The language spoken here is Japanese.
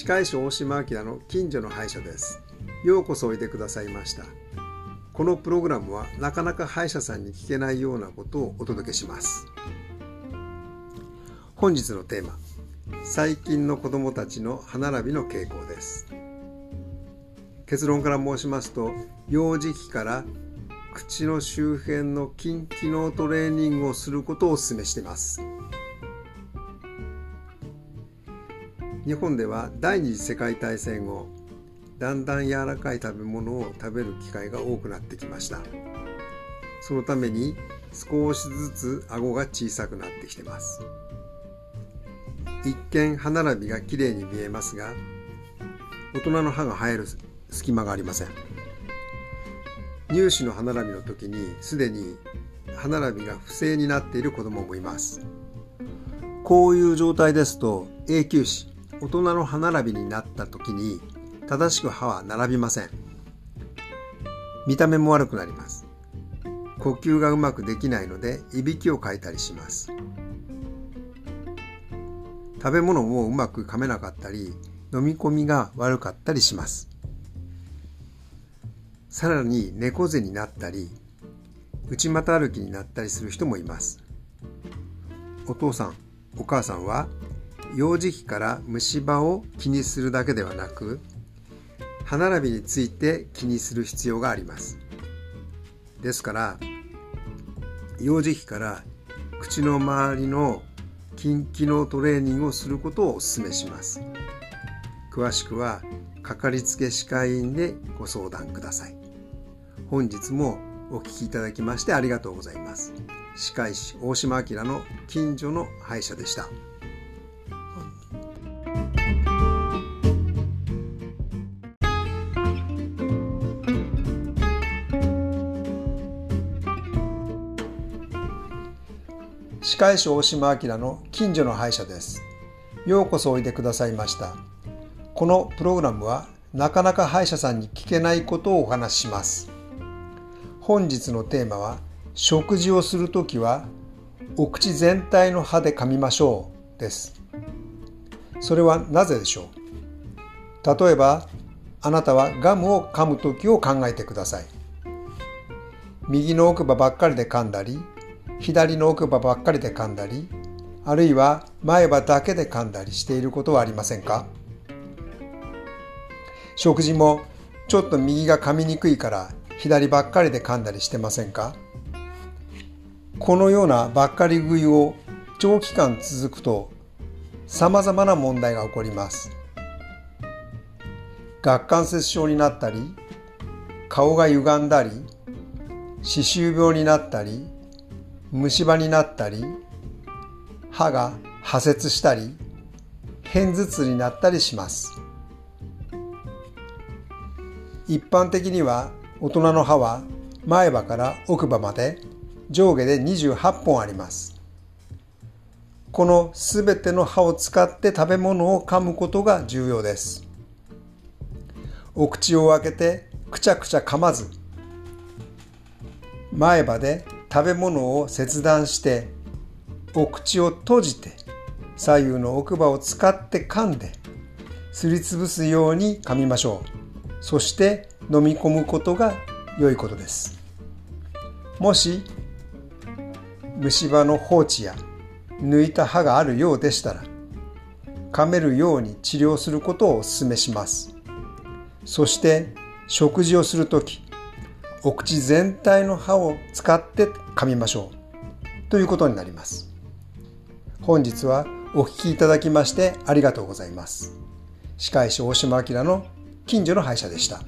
歯科医師大島明の近所の歯医者です。ようこそおいでくださいました。このプログラムはなかなか歯医者さんに聞けないようなことをお届けします。本日のテーマ最近の子どもたちの歯並びの傾向です。結論から申しますと幼児期から口の周辺の筋機能トレーニングをすることをお勧めしています。日本では第二次世界大戦後だんだん柔らかい食べ物を食べる機会が多くなってきました。そのために少しずつ顎が小さくなってきてます。一見歯並びがきれいに見えますが大人の歯が生える隙間がありません。乳歯の歯並びの時にすでに歯並びが不正になっている子供もいます。こういう状態ですと永久歯大人の歯並びになった時に正しく歯は並びません。見た目も悪くなります。呼吸がうまくできないのでいびきをかいたりします。食べ物もうまく噛めなかったり飲み込みが悪かったりします。さらに猫背になったり内股歩きになったりする人もいます。お父さんお母さんは幼児期から虫歯を気にするだけではなく歯並びについて気にする必要があります。ですから幼児期から口の周りの筋機能トレーニングをすることをお勧めします。詳しくはかかりつけ歯科医院でご相談ください。本日もお聞きいただきましてありがとうございます。歯科医師大島明の近所の歯医者でした。歯科医師大島明の近所の歯医者です。ようこそおいでくださいました。このプログラムはなかなか歯医者さんに聞けないことをお話しします。本日のテーマは食事をするときはお口全体の歯で噛みましょうです。それはなぜでしょう？例えばあなたはガムを噛むときを考えてください。右の奥歯ばっかりで噛んだり左の奥歯ばっかりで噛んだりあるいは前歯だけで噛んだりしていることはありませんか？食事もちょっと右が噛みにくいから左ばっかりで噛んだりしてませんか？このようなばっかり食いを長期間続くと様々な問題が起こります。顎関節症になったり顔が歪んだり歯周病になったり虫歯になったり歯が破切したり片頭痛になったりします。一般的には大人の歯は前歯から奥歯まで上下で28本あります。このすべての歯を使って食べ物を噛むことが重要です。お口を開けてくちゃくちゃ噛まず前歯で食べ物を切断してお口を閉じて左右の奥歯を使って噛んですりつぶすように噛みましょう。そして飲み込むことが良いことです。もし虫歯の放置や抜いた歯があるようでしたら噛めるように治療することをお勧めします。そして食事をするときお口全体の歯を使って噛みましょう。ということになります。本日はお聞きいただきましてありがとうございます。歯科医師大島明の近所の歯医者でした。